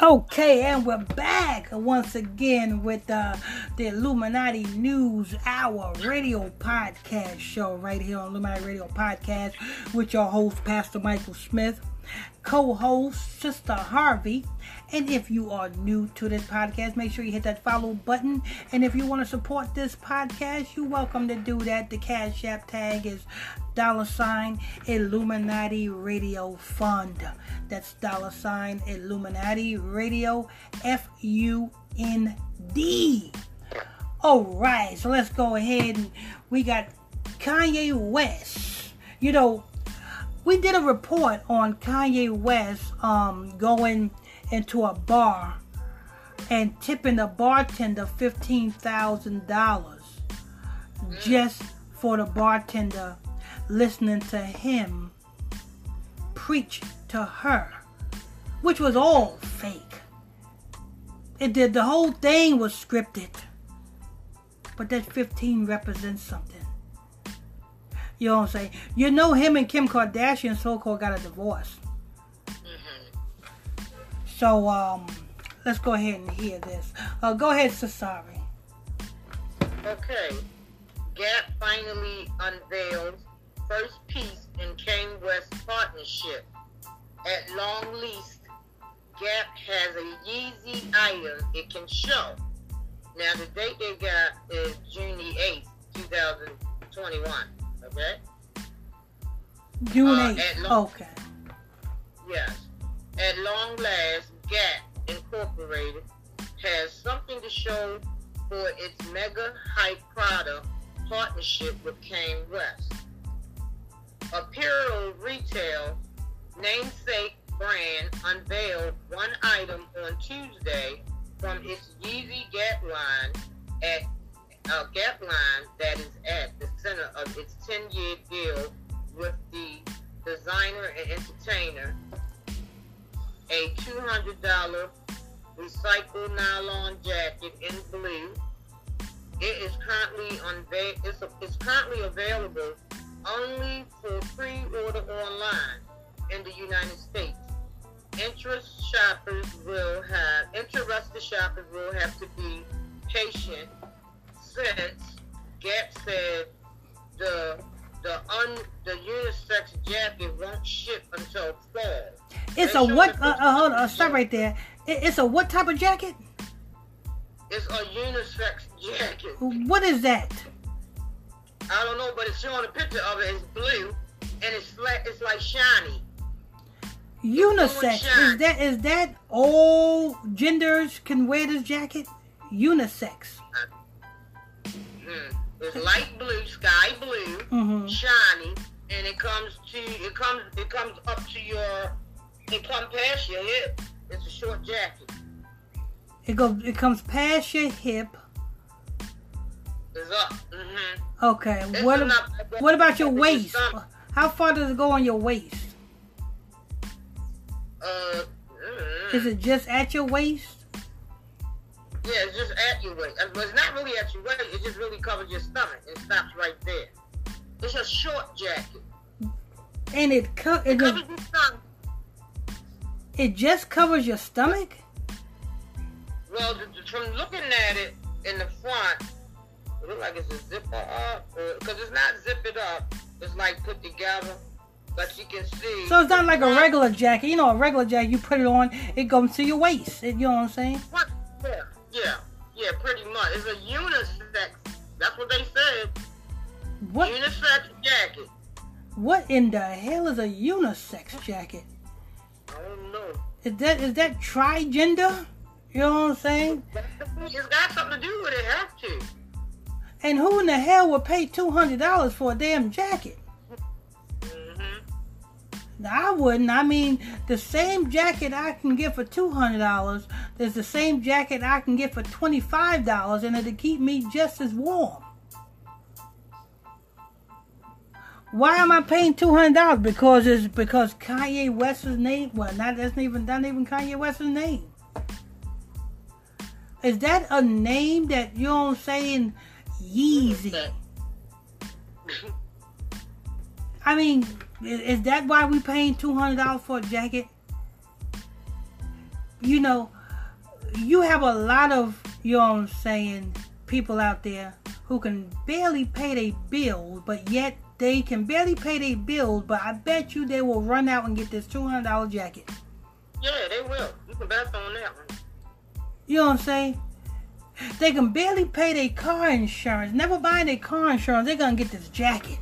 Okay, and we're back once again with uh, the Illuminati News Hour radio podcast show right here on Illuminati Radio Podcast with your host, Pastor Michael Smith, co host, Sister Harvey. And if you are new to this podcast, make sure you hit that follow button. And if you want to support this podcast, you're welcome to do that. The Cash App tag is dollar sign Illuminati Radio Fund. That's dollar sign Illuminati Radio F U N D. All right, so let's go ahead and we got Kanye West. You know, we did a report on Kanye West um, going into a bar and tipping the bartender fifteen thousand dollars just for the bartender listening to him preach to her, which was all fake. It did the whole thing was scripted. But that 15 represents something. You know what I'm saying? You know him and Kim Kardashian so called got a divorce. So um let's go ahead and hear this. Uh, go ahead, Sasari. Okay. Gap finally unveils first piece in Kanye West partnership. At long least, Gap has a Yeezy item it can show. Now, the date they got is June the 8th, 2021. Okay? June Uh, 8th. at long- okay. Yes. At long last, Gap Incorporated has something to show for its mega hype product partnership with Kanye West. Apparel retail namesake brand unveiled one item on Tuesday from its Yeezy Gap line at uh, Gap line that is at the center of its 10-year deal with the designer and entertainer a $200 recycled nylon jacket in blue. It is currently unva- it's, a, it's currently available only for pre-order online in the United States. Interest shoppers will have interested shoppers will have to be patient since Gap said the the un the unisex jacket won't ship until fall. It's They a what? Uh, uh, hold on. Stop right there. It, it's a what type of jacket? It's a unisex jacket. What is that? I don't know, but it's showing a picture of it. It's blue and it's flat. It's like shiny. Unisex. Is that is that all genders can wear this jacket? Unisex. Mm. It's light blue, sky blue, Mhm. shiny, and it comes to it comes it comes up to your it comes past your hip. It's a short jacket. It goes. It comes past your hip. It's up. hmm Okay. It's What? ab- What about your waist? How far does it go on your waist? Uh, mm, Is it just at your waist? Yeah, it's just at your waist. Uh, But it's not really at your waist. It just really covers your stomach. It stops right there. It's a short jacket. And it co- it, Covers just, your stomach. it just covers your stomach. Well, th- th- from looking at it in the front, it looks like it's a zipper up, because it's not zipped up. It's like put together, but you can see. So it's not like a regular jacket. You know, a regular jacket, you put it on, it goes to your waist. It, you know what I'm saying? What? Yeah, yeah, yeah, pretty much. It's a unisex. That's what they said. What? Unisex jacket. What in the hell is a unisex jacket? I don't know. Is that is that trigender? You know what I'm saying? It's got something to do with it. Have to. And who in the hell would pay two hundred dollars for a damn jacket? I wouldn't. I mean, the same jacket I can get for two hundred dollars, there's the same jacket I can get for twenty five dollars, and it'll keep me just as warm. Why am I paying two hundred dollars? Because it's because Kanye West's name. Well, not that's not even not even Kanye West's name. Is that a name that you what I'm saying? Yeezy. I mean, i- is that why we paying two hundred dollars for a jacket? you know, you have a lot of, you know what I'm saying, people out there who can barely pay their bills, but yet they can barely pay their bills, but I bet you they will run out and get this $200 jacket. Yeah, they will. You can bet on that one. You know what I'm saying? They can barely pay their car insurance. Never buy their car insurance. They're gonna get this jacket.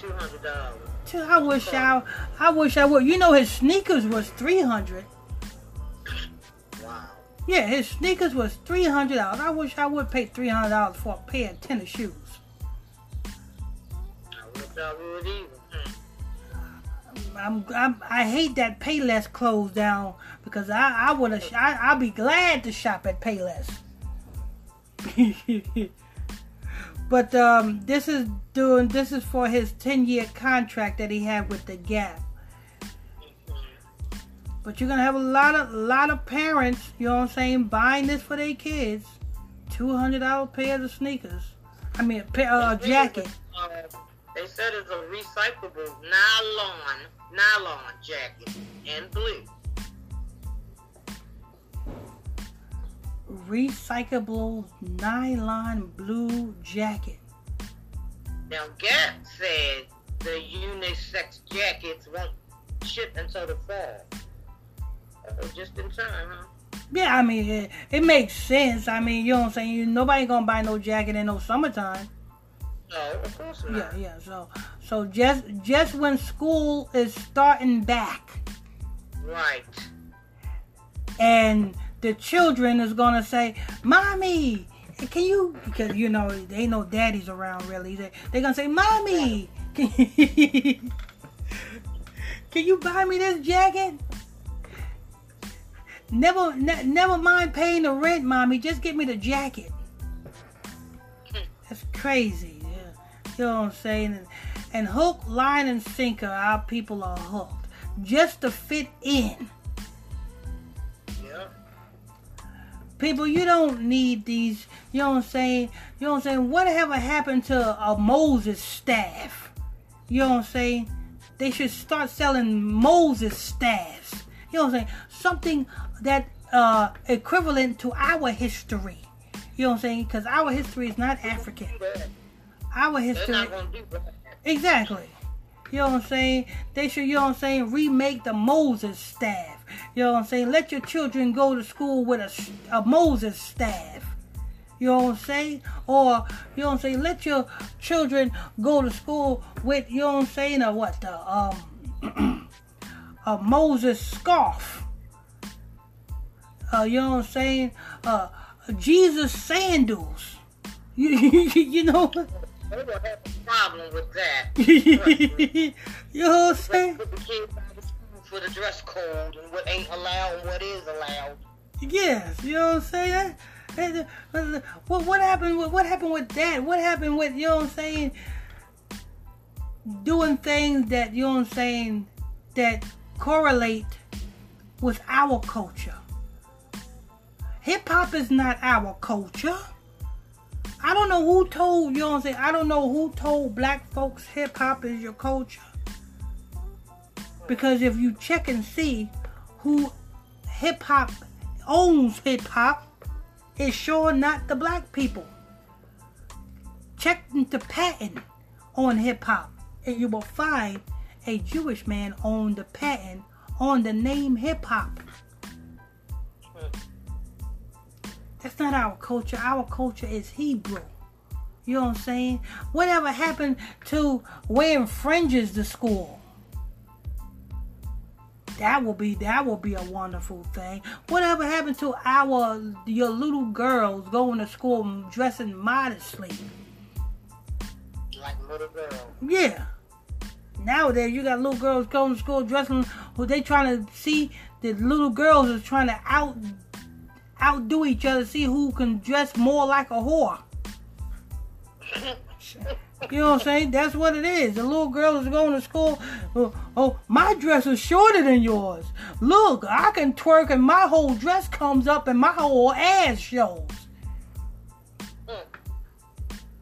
Two hundred dollars. I wish I, I wish I would. You know, his sneakers was three hundred. Wow. Yeah, his sneakers was three hundred dollars. I wish I would pay three hundred dollars for a pair of tennis shoes. I wish I would either. Hmm. I'm, I'm, i hate that Payless closed down because I, I would have, I'll be glad to shop at Payless. but um, this is doing, this is for his 10 year contract that he had with the Gap. But you're gonna have a lot of, lot of parents, you know what I'm saying, buying this for their kids. Two hundred dollar pairs of sneakers. I mean, a pair, uh, jacket. Uh, they said it's a recyclable nylon nylon jacket in blue. Recyclable nylon blue jacket. Now Gap said the unisex jackets won't ship until the fall. Oh, just in time, huh? Yeah, I mean, it, it, makes sense. I mean, you know what I'm saying? Nobody gonna buy no jacket in no summertime. No, of course not. Yeah, yeah. So, so just just when school is starting back, right? And the children is gonna say, "Mommy, can you?" Because you know they no daddies around really. They they gonna say, "Mommy, can you, can you buy me this jacket?" Never, ne- never mind paying the rent, mommy. Just get me the jacket. That's crazy. You know what I'm saying? And, and hook, line, and sinker, our people are hooked just to fit in. People, you don't need these. You know what I'm saying? You know what I'm saying? Whatever happened to a Moses staff? You know what I'm saying? They should start selling Moses staffs. You know what I'm saying? Something that uh equivalent to our history. You know what I'm saying? Because our history is not African our history. Exactly. You know what I'm saying? They should, you know what I'm saying, remake the Moses staff. You know what I'm saying? Let your children go to school with a, a Moses staff. You know what I'm saying? Or, you know what I'm saying, let your children go to school with, you know what I'm saying, a what, the, um, a Moses scarf. Uh, you know what I'm saying? Uh, Jesus sandals. You, you know they will have a problem with that. you know what I'm saying? Put the kids out of school for the dress code and what ain't allowed and what is allowed. Yes, you know what I'm saying? What what happened? With, what happened with that? What happened with you know what I'm saying? Doing things that you know what I'm saying that correlate with our culture. Hip hop is not our culture. I don't know who told, you know what I'm saying? I don't know who told black folks hip hop is your culture. Because if you check and see who hip hop owns hip hop, it's sure not the black people. Check the patent on hip hop, and you will find a Jewish man owned the patent on the name hip hop. That's not our culture. Our culture is Hebrew. You know what I'm saying? Whatever happened to wearing fringes to school? That will be that will be a wonderful thing. Whatever happened to our your little girls going to school dressing modestly? Like little girls. Yeah. Nowadays you got little girls going to school dressing who they trying to see the little girls is trying to out outdo each other, see who can dress more like a whore. You know what I'm saying? That's what it is. The little girl is going to school. Oh, oh, my dress is shorter than yours. Look, I can twerk and my whole dress comes up and my whole ass shows.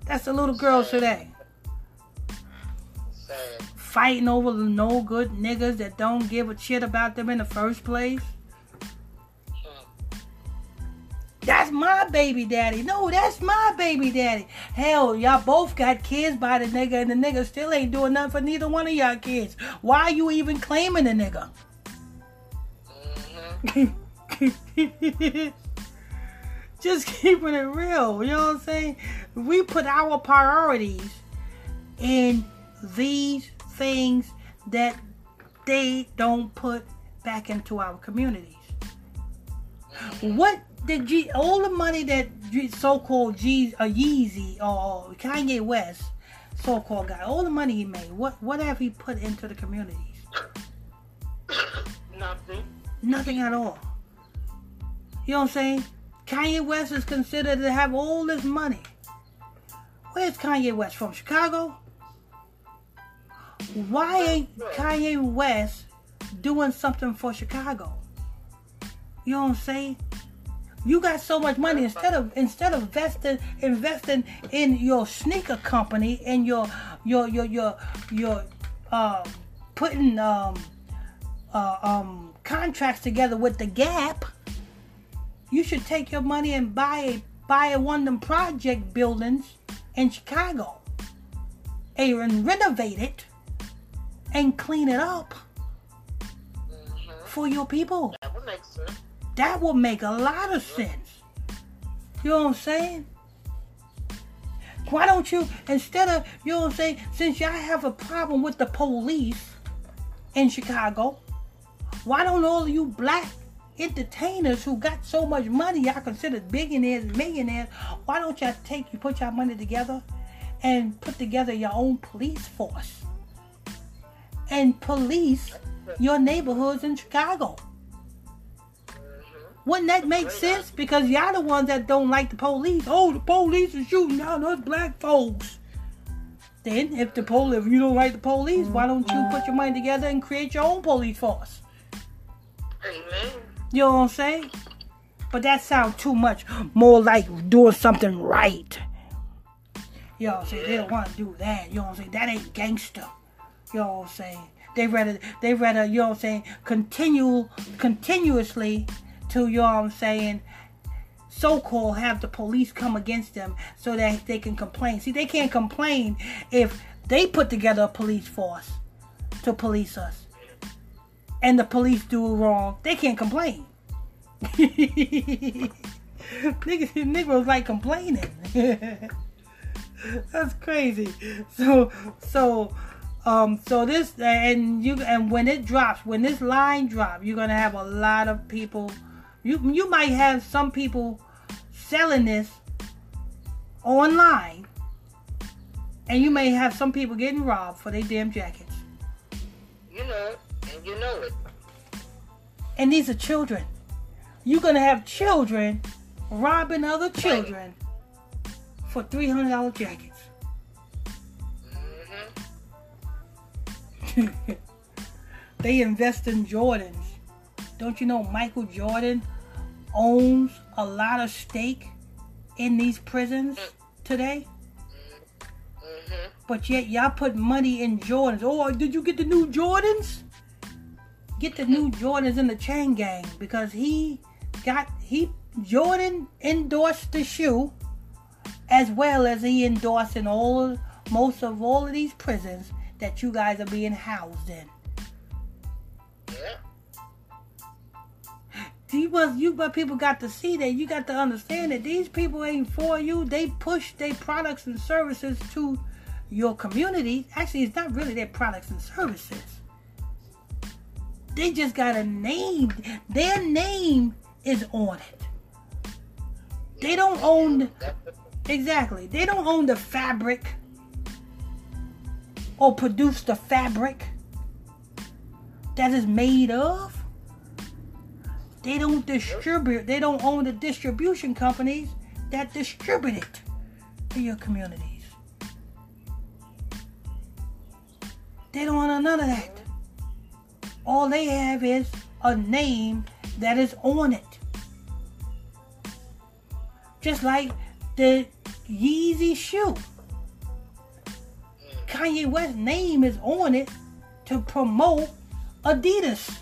That's the little girls today. Fighting over the no good niggas that don't give a shit about them in the first place. That's my baby daddy. No, that's my baby daddy. Hell, y'all both got kids by the nigga, and the nigga still ain't doing nothing for neither one of y'all kids. Why are you even claiming the nigga? Mm-hmm. Just keeping it real. You know what I'm saying? We put our priorities in these things that they don't put back into our communities. What did G, all the money that so-called G, uh, Yeezy or Kanye West, so-called guy, all the money he made, what what have he put into the communities? Nothing. Nothing at all. You know what I'm saying? Kanye West is considered to have all this money. Where's Kanye West from? Chicago? Why ain't Kanye West doing something for Chicago? You know what I'm saying? You got so much money instead of instead of investing investing in your sneaker company and your your your your your uh, putting um uh, um contracts together with the Gap. You should take your money and buy a buy a one of them project buildings in Chicago and renovate it and clean it up Mm-hmm. for your people. That would make sense. That would make a lot of sense. You know what I'm saying? Why don't you, instead of, you know what I'm saying, since y'all have a problem with the police in Chicago, why don't all you black entertainers who got so much money, y'all considered billionaires millionaires, why don't y'all take, you put y'all money together and put together your own police force and police your neighborhoods in Chicago? Wouldn't that make sense? Because y'all the ones that don't like the police. Oh, the police are shooting down us black folks. Then, if the police, if you don't like the police, why don't you put your mind together and create your own police force? Amen. You know what I'm saying? But that sounds too much more like doing something right. You know what I'm saying? They don't want to do that. You know what I'm saying? That ain't gangster. You know what I'm saying? They rather they rather, you know what I'm saying, continue continuously to you know I'm saying, so called have the police come against them so that they can complain. See, they can't complain if they put together a police force to police us and the police do wrong. They can't complain. Niggas, Negroes like complaining. That's crazy. So, so, um, so this and you and when it drops, when this line drops, you're gonna have a lot of people. You you might have some people selling this online, and you may have some people getting robbed for their damn jackets. You know it, and you know it. And these are children. You're gonna have children robbing other children for three hundred dollar jackets. Mm-hmm. they invest in Jordans. Don't you know Michael Jordan owns a lot of stake in these prisons today? Mm-hmm. But yet y'all put money in Jordans. Oh, did you get the new Jordans? Get the new Jordans in the chain gang because he got he Jordan endorsed the shoe as well as he endorsed in all most of all of these prisons that you guys are being housed in. Was you but people got to see that you got to understand that these people ain't for you. They push their products and services to your community. Actually it's not really their products and services. They just got a name. Their name is on it. They don't own exactly. They don't own the fabric or produce the fabric that is made of. They don't distribute. They don't own the distribution companies that distribute it to your communities. They don't own none of that. All they have is a name that is on it. Just like the Yeezy shoe. Kanye West's name is on it to promote Adidas.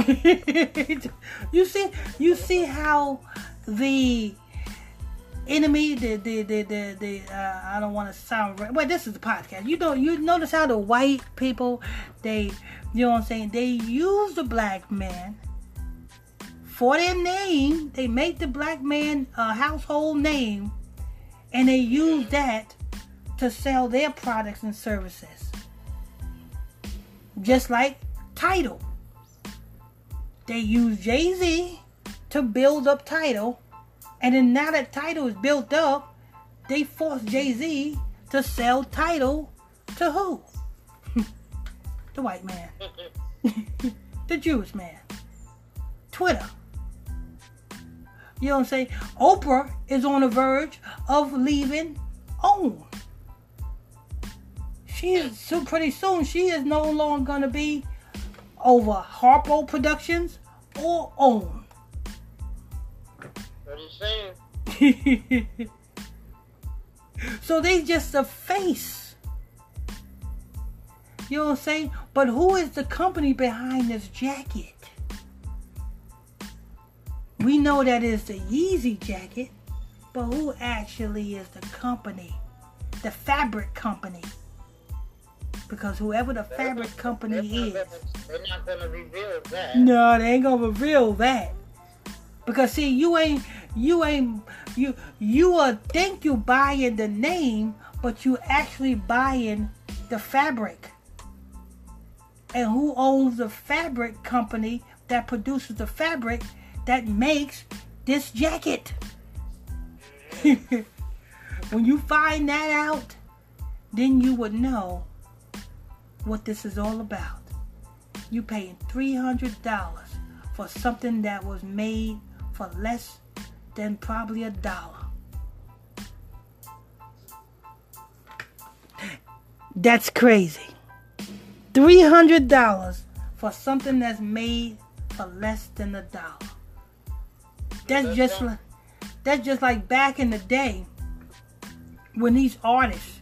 you see, you see how the enemy, the the the the, the uh, I don't want to sound right. Well, this is the podcast. You know, you notice how the white people, they, you know what I'm saying? They use the black man for their name. They make the black man a household name, and they use that to sell their products and services. Just like Tidal. They use Jay Z to build up Tidal. and then now that Tidal is built up, they force Jay Z to sell Tidal to who? the white man, the Jewish man, Twitter. You know what I'm saying? Oprah is on the verge of leaving OWN. She is so pretty soon. She is no longer gonna be over Harpo Productions or OWN. What are you saying? so they just a face. You know what I'm saying? But who is the company behind this jacket? We know that is the Yeezy jacket, but who actually is the company? The fabric company because whoever the fabric company is, they're not gonna reveal that. No, they ain't gonna reveal that. Because see, you ain't, you ain't, you you uh, think you buying the name, but you actually buying the fabric. And who owns the fabric company that produces the fabric that makes this jacket? when you find that out, then you would know what this is all about. You paying $300 for something that was made for less than probably a dollar. That's crazy. $300 for something that's made for less than a dollar. That's just like that's just like back in the day when these artists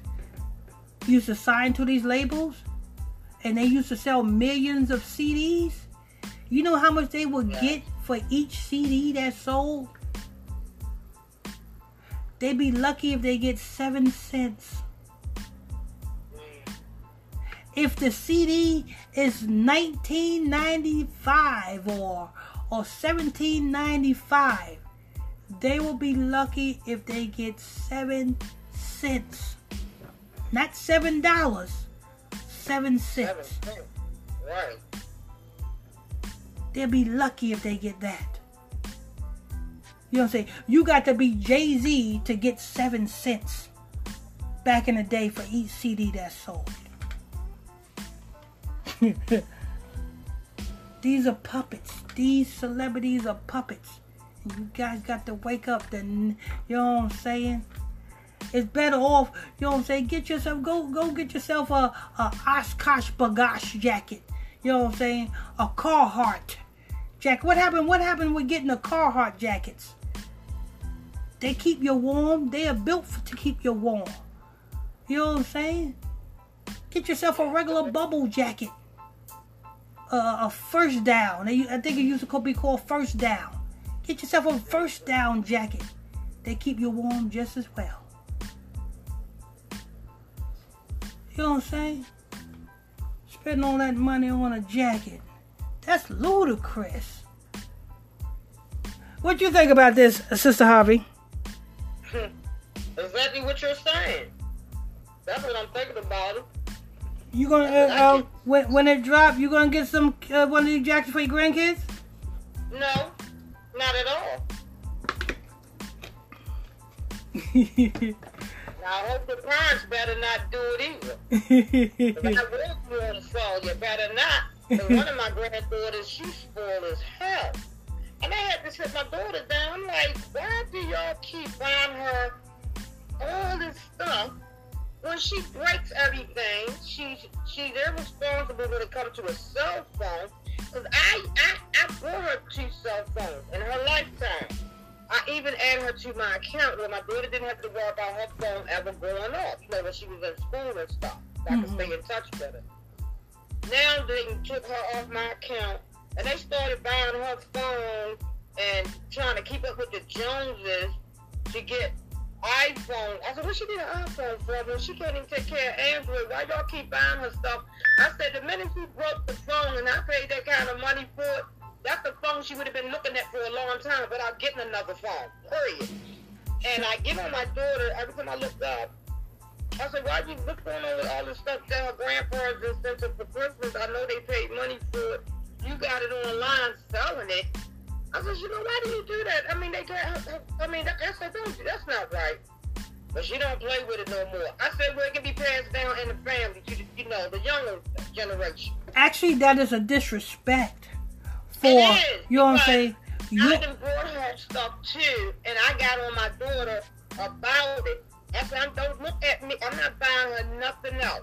used to sign to these labels and they used to sell millions of CDs, you know how much they would get for each CD that sold? They'd be lucky if they get seven cents. If the CD is 1995 or or 1795, they will be lucky if they get seven cents. Not seven dollars seven cents. Seven cents. Right. They'll be lucky if they get that. You know what I'm saying? You got to be Jay Z to get seven cents back in the day for each CD that sold. These are puppets. These celebrities are puppets. And you guys got to wake up. Then you know what I'm saying? It's better off, you know what I'm saying? Get yourself, go go get yourself a, a Oshkosh B'gosh jacket. You know what I'm saying? A Carhartt jacket. What happened? What happened with getting the Carhartt jackets? They keep you warm. They are built for, to keep you warm. You know what I'm saying? Get yourself a regular bubble jacket. Uh, a first down. They, I think it used to be called first down. Get yourself a first down jacket. They keep you warm just as well. You know what I'm saying? Spending all that money on a jacket. That's ludicrous. What do you think about this, Sister Harvey? exactly what you're saying. That's what I'm thinking about it. You gonna uh, uh, when when it drop, you gonna get some uh, one of these jackets for your grandkids? No, not at all. I hope the parents better not do it either. Cause I to fall. You better not. Cause one of my granddaughters, she's spoiled as hell. And I had to sit my daughter down. I'm like, why do y'all keep buying her all this stuff when she breaks everything? She's she's irresponsible when it comes to a cell phone. Cause I I, I bought her two cell phones in her lifetime. I even added her to my account where my daughter didn't have to worry about her phone ever going off, you know, when she was in school and stuff. So I mm-hmm. could stay in touch with her. Now they took her off my account and they started buying her phone and trying to keep up with the Joneses to get iPhone. I said, what she need an iPhone for when she can't even take care of Android? Why y'all keep buying her stuff? I said, the minute she broke the phone and I paid that kind of money for it, that's the phone she would have been looking at for a long time without getting another phone. Period. And I give her my daughter every time I look up. I said, why you look going on with all this stuff that her grandparents just sent her for Christmas? I know they paid money for it. You got it online selling it. I said, you know, why do you do that? I mean, they got, I mean, that's, don't, that's not right. But she don't play with it no more. I said, well, it can be passed down in the family to, you know, the younger generation. Actually, that is a disrespect for, you know what I'm saying? You, I her stuff too, and I got on my daughter about it. I said, don't look at me. I'm not buying her nothing else.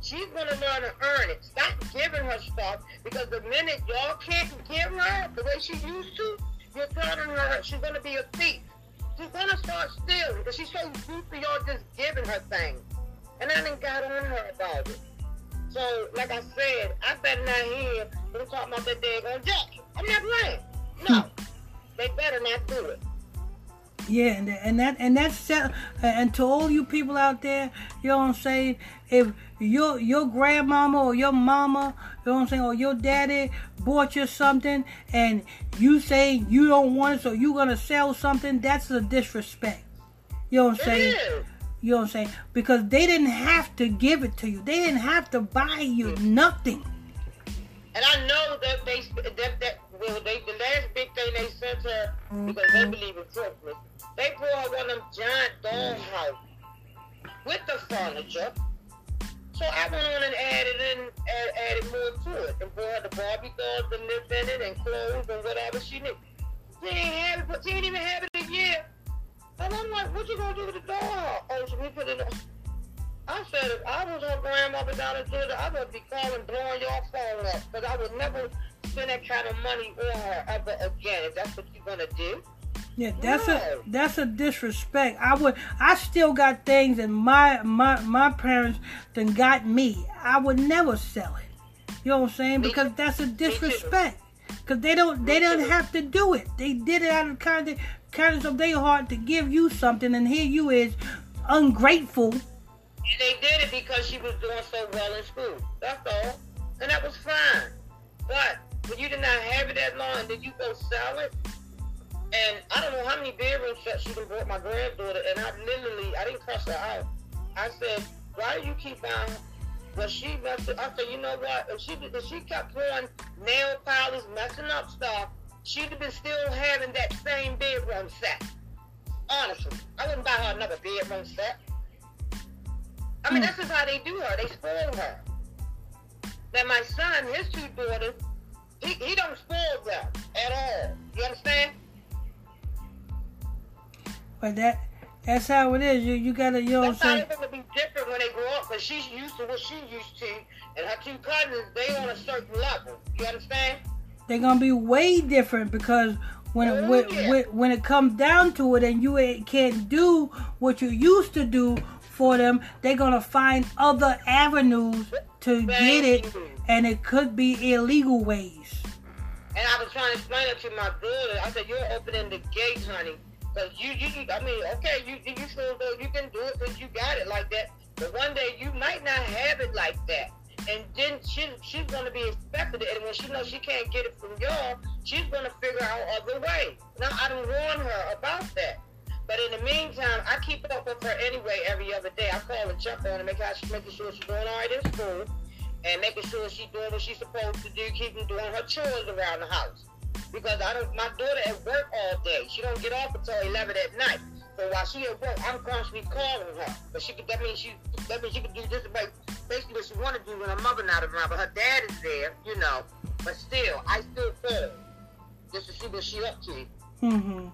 She's gonna learn to earn it. Stop giving her stuff because the minute y'all can't give her the way she used to, you're telling her she's gonna be a thief. She's gonna start stealing because she's so used to y'all just giving her things. And I didn't got on her about it. So, like I said, I better not hear them talking about that daggone jacket. I'm not playing. No, hmm. they better not do it. Yeah, and, and that and that's and to all you people out there, you know what I'm saying. If your your grandmama or your mama, you know what I'm saying, or your daddy bought you something, and you say you don't want it, so you gonna sell something, that's a disrespect. You know what I'm saying? You know what I'm saying? Because they didn't have to give it to you. They didn't have to buy you mm. nothing. And I know that they that, that well, they the last big thing they sent her because they mm-hmm. believe in Christmas. They brought her one of them giant doll mm. houses with the furniture. So I went on and added in add, added more to it and brought her the Barbie dolls and live in it and clothes and whatever she needed. She ain't have it, but she ain't even have it a year. And I'm like, what you gonna do with the doll? Oh, so we put it. I said, if I was her grandmother down in Georgia, I would be calling, blowing your phone up, because I would never spend that kind of money on her ever again. If that's what you're gonna do. Yeah, that's a that's a disrespect. I would I still got things and my my my parents then got me. I would never sell it. You know what I'm saying? Because that's a disrespect. Because they don't they don't have to do it. They did it out of kind of kindness of their heart to give you something, and here you is ungrateful. And they did it because she was doing so well in school. That's all, and that was fine. But when you did not have it that long, and then you go sell it, and I don't know how many bedroom sets she done bought my granddaughter, and I literally, I didn't cuss her out. I said, why do you keep buying? But she messed I said, you know what? If she if she kept throwing nail polish, messing up stuff, she'd have been still having that same bedroom set. Honestly, I wouldn't buy her another bedroom set. I mean, mm. that's just how they do her. They spoil her. Now, my son, his two daughters, he, he don't spoil them at all. You understand? But that that's how it is. You you gotta you know what I'm saying. When they grow up, but she's used to what she used to, and her two cousins they on a certain level. You understand? They're gonna be way different because when it, when, yeah. when, when it comes down to it, and you can't do what you used to do for them, they're gonna find other avenues to Thank get it, you. and it could be illegal ways. And I was trying to explain it to my daughter. I said, "You're opening the gates, honey." Cause you, you, I mean, okay, you, you feel though you can do it because you got it like that. But one day you might not have it like that, and then she, she's gonna be expected it. And when she knows she can't get it from y'all, she's gonna figure out other ways. Now I don't warn her about that. But in the meantime, I keep up with her anyway every other day. I call and check on her, make sure, making sure she's doing all right in school, and making sure she's doing what she's supposed to do, keeping doing her chores around the house because I don't. My daughter at work all day. She don't get off until eleven at night. So while she at work, I'm constantly calling her. But she could. That means she. That means she could do just about basically what she want to do when her mother not around. But her dad is there, you know. But still, I still call just to see what she up to. Mm-hmm.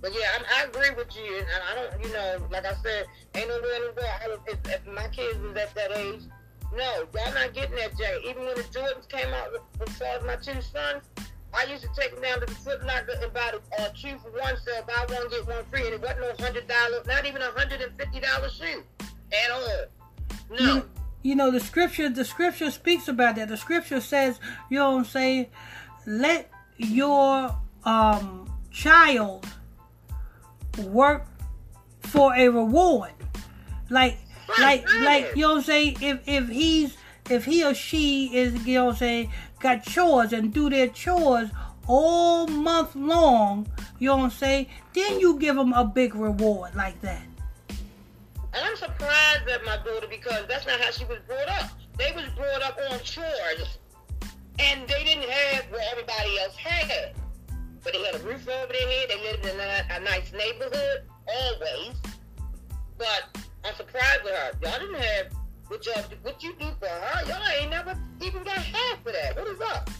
But yeah, I, I, agree with you, and I don't, you know, like I said, ain't no way anywhere. I, if, if my kids was at that age, no, y'all not getting that Jay. Even when the Jordans came out as far as my two sons, I used to take them down to the Foot Locker and buy the uh, two for one sale, buy one get one free, and it wasn't no hundred dollar, not even a hundred and fifty dollar shoe at all. No. You, you know the scripture the scripture speaks about that. The scripture says, you know what I'm saying, let your um child work for a reward. Like like like you know what I'm saying, if if he's if he or she is you know what got chores and do their chores all month long, you know what I'm saying, then you give them a big reward like that. And I'm surprised at my daughter because that's not how she was brought up. They was brought up on chores, and they didn't have what everybody else had. But they had a roof over their head. They lived in a, a nice neighborhood, always. But I'm surprised with her. Y'all didn't have what y'all what you do for her. Y'all ain't never even got half of that. What is up?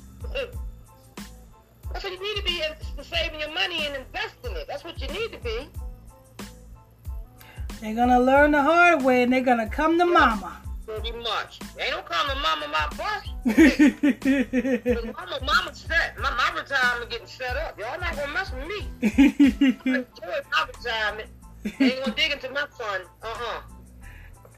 That's what you need to be saving your money and investing it. That's what you need to be. They're gonna learn the hard way and they're gonna come to mama. Pretty much. They don't come to mama my bus. mama, mama set. My, my retirement getting set up. Y'all not gonna mess with me. Enjoy my retirement. They ain't gonna dig into my fund. Uh-uh.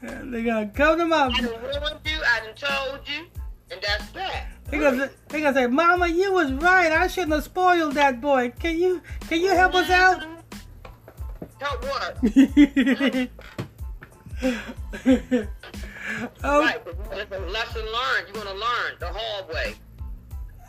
They're gonna come to mama. I done warned you, I done told you, and that's that. They gonna, say, they gonna say, Mama, you was right. I shouldn't have spoiled that boy. Can you can you help us out? Help what? oh, Right, but it's a lesson learned. You're gonna learn the hard way.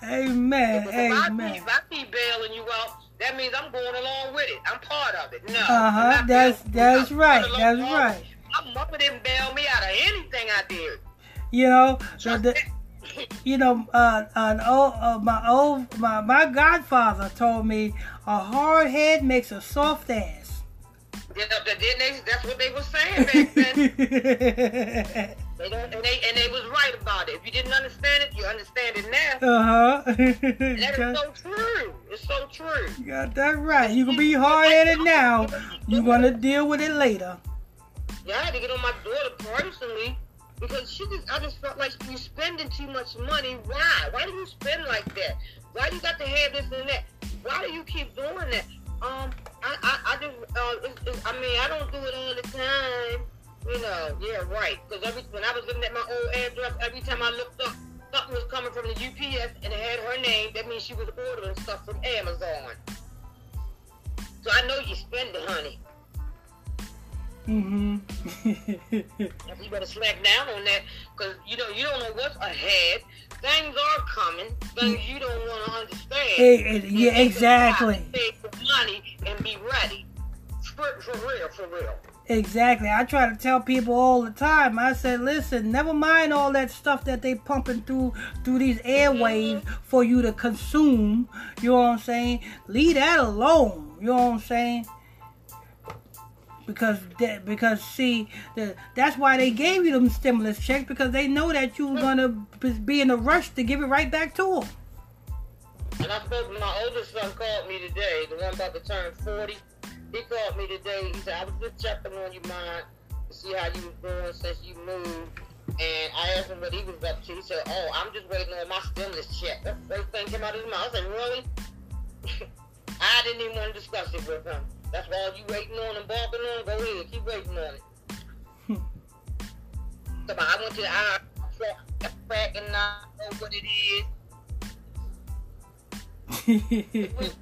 amen, If I, amen. keep, if I keep bailing you out, that means I'm going along with it. I'm part of it. No. Uh-huh, that's- that's right, that's right. My mother didn't bail me out of anything I did. You know, the, the, you know, uh, an old, uh, my old, my, my godfather told me a hard head makes a soft ass. Yeah, they? That's what they were saying back then. They and they and they was right about it. If you didn't understand it, you understand it now. uh huh. That is so true. It's so true. You got that right. You can be hard headed now. You're gonna deal with it later. Yeah, I had to get on my daughter personally because she just I just felt like you're spending too much money. Why? Why do you spend like that? Why do you got to have this and that? Why do you keep doing that? Um, I I, I just uh, it's, it's, I mean I don't do it all the time. You know, yeah, right. Because every when I was living at my old address, every time I looked up, something was coming from the UPS and it had her name. That means she was ordering stuff from Amazon. So I know you spend it, honey. hmm You better slack down on that because you know you don't know what's ahead. Things are coming. Things you don't want to understand. Eh, eh, yeah, You exactly. Save the money and be ready. For, for real, for real. Exactly. I try to tell people all the time. I said, listen, never mind all that stuff that they pumping through through these airwaves for you to consume. You know what I'm saying? Leave that alone. You know what I'm saying? Because that, because see, the, that's why they gave you them stimulus checks because they know that you're hmm. gonna be in a rush to give it right back to them. And I spoke my oldest son called me today, the one about to turn 40. He called me today. He said, I was just checking on you, mind, to see how you was doing since you moved. And I asked him what he was up to. He said, Oh, I'm just waiting on my stimulus check. That's the first thing came out of his mouth. I said, Really? I didn't even want to discuss it with him. That's all you waiting on and barking on. Go ahead, keep waiting on it. so I went to the eye crack and I know what it is.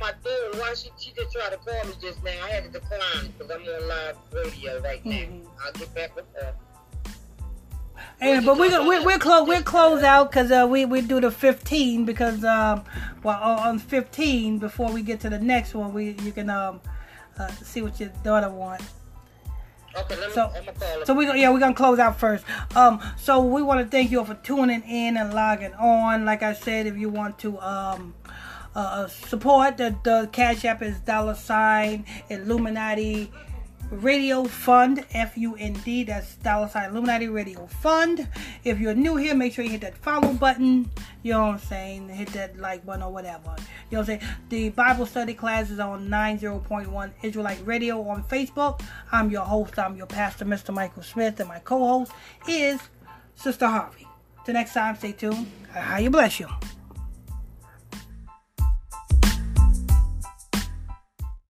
my daughter, why she, she just tried to call me just now. I had to decline because I'm on live radio right now. Mhm. I'll get back with her. Hey, but we're gonna we're, we're close we're close out because uh, we we do the 15 because um well on 15 before we get to the next one we you can um uh, see what your daughter wants. Okay, let me, So, I'm gonna call so we go- yeah we're gonna close out first. Um, so we want to thank you all for tuning in and logging on. Like I said, if you want to um uh, uh, support the the cash app is dollar sign Illuminati Radio Fund F U N D. That's dollar sign Illuminati Radio Fund. If you're new here, make sure you hit that follow button. You know what I'm saying? Hit that like button or whatever. You know what I'm saying? The Bible study class is on 90.1 Israelite Radio on Facebook. I'm your host. I'm your pastor, Mr. Michael Smith, and my co-host is Sister Harvey. Till next time, stay tuned. How you bless you.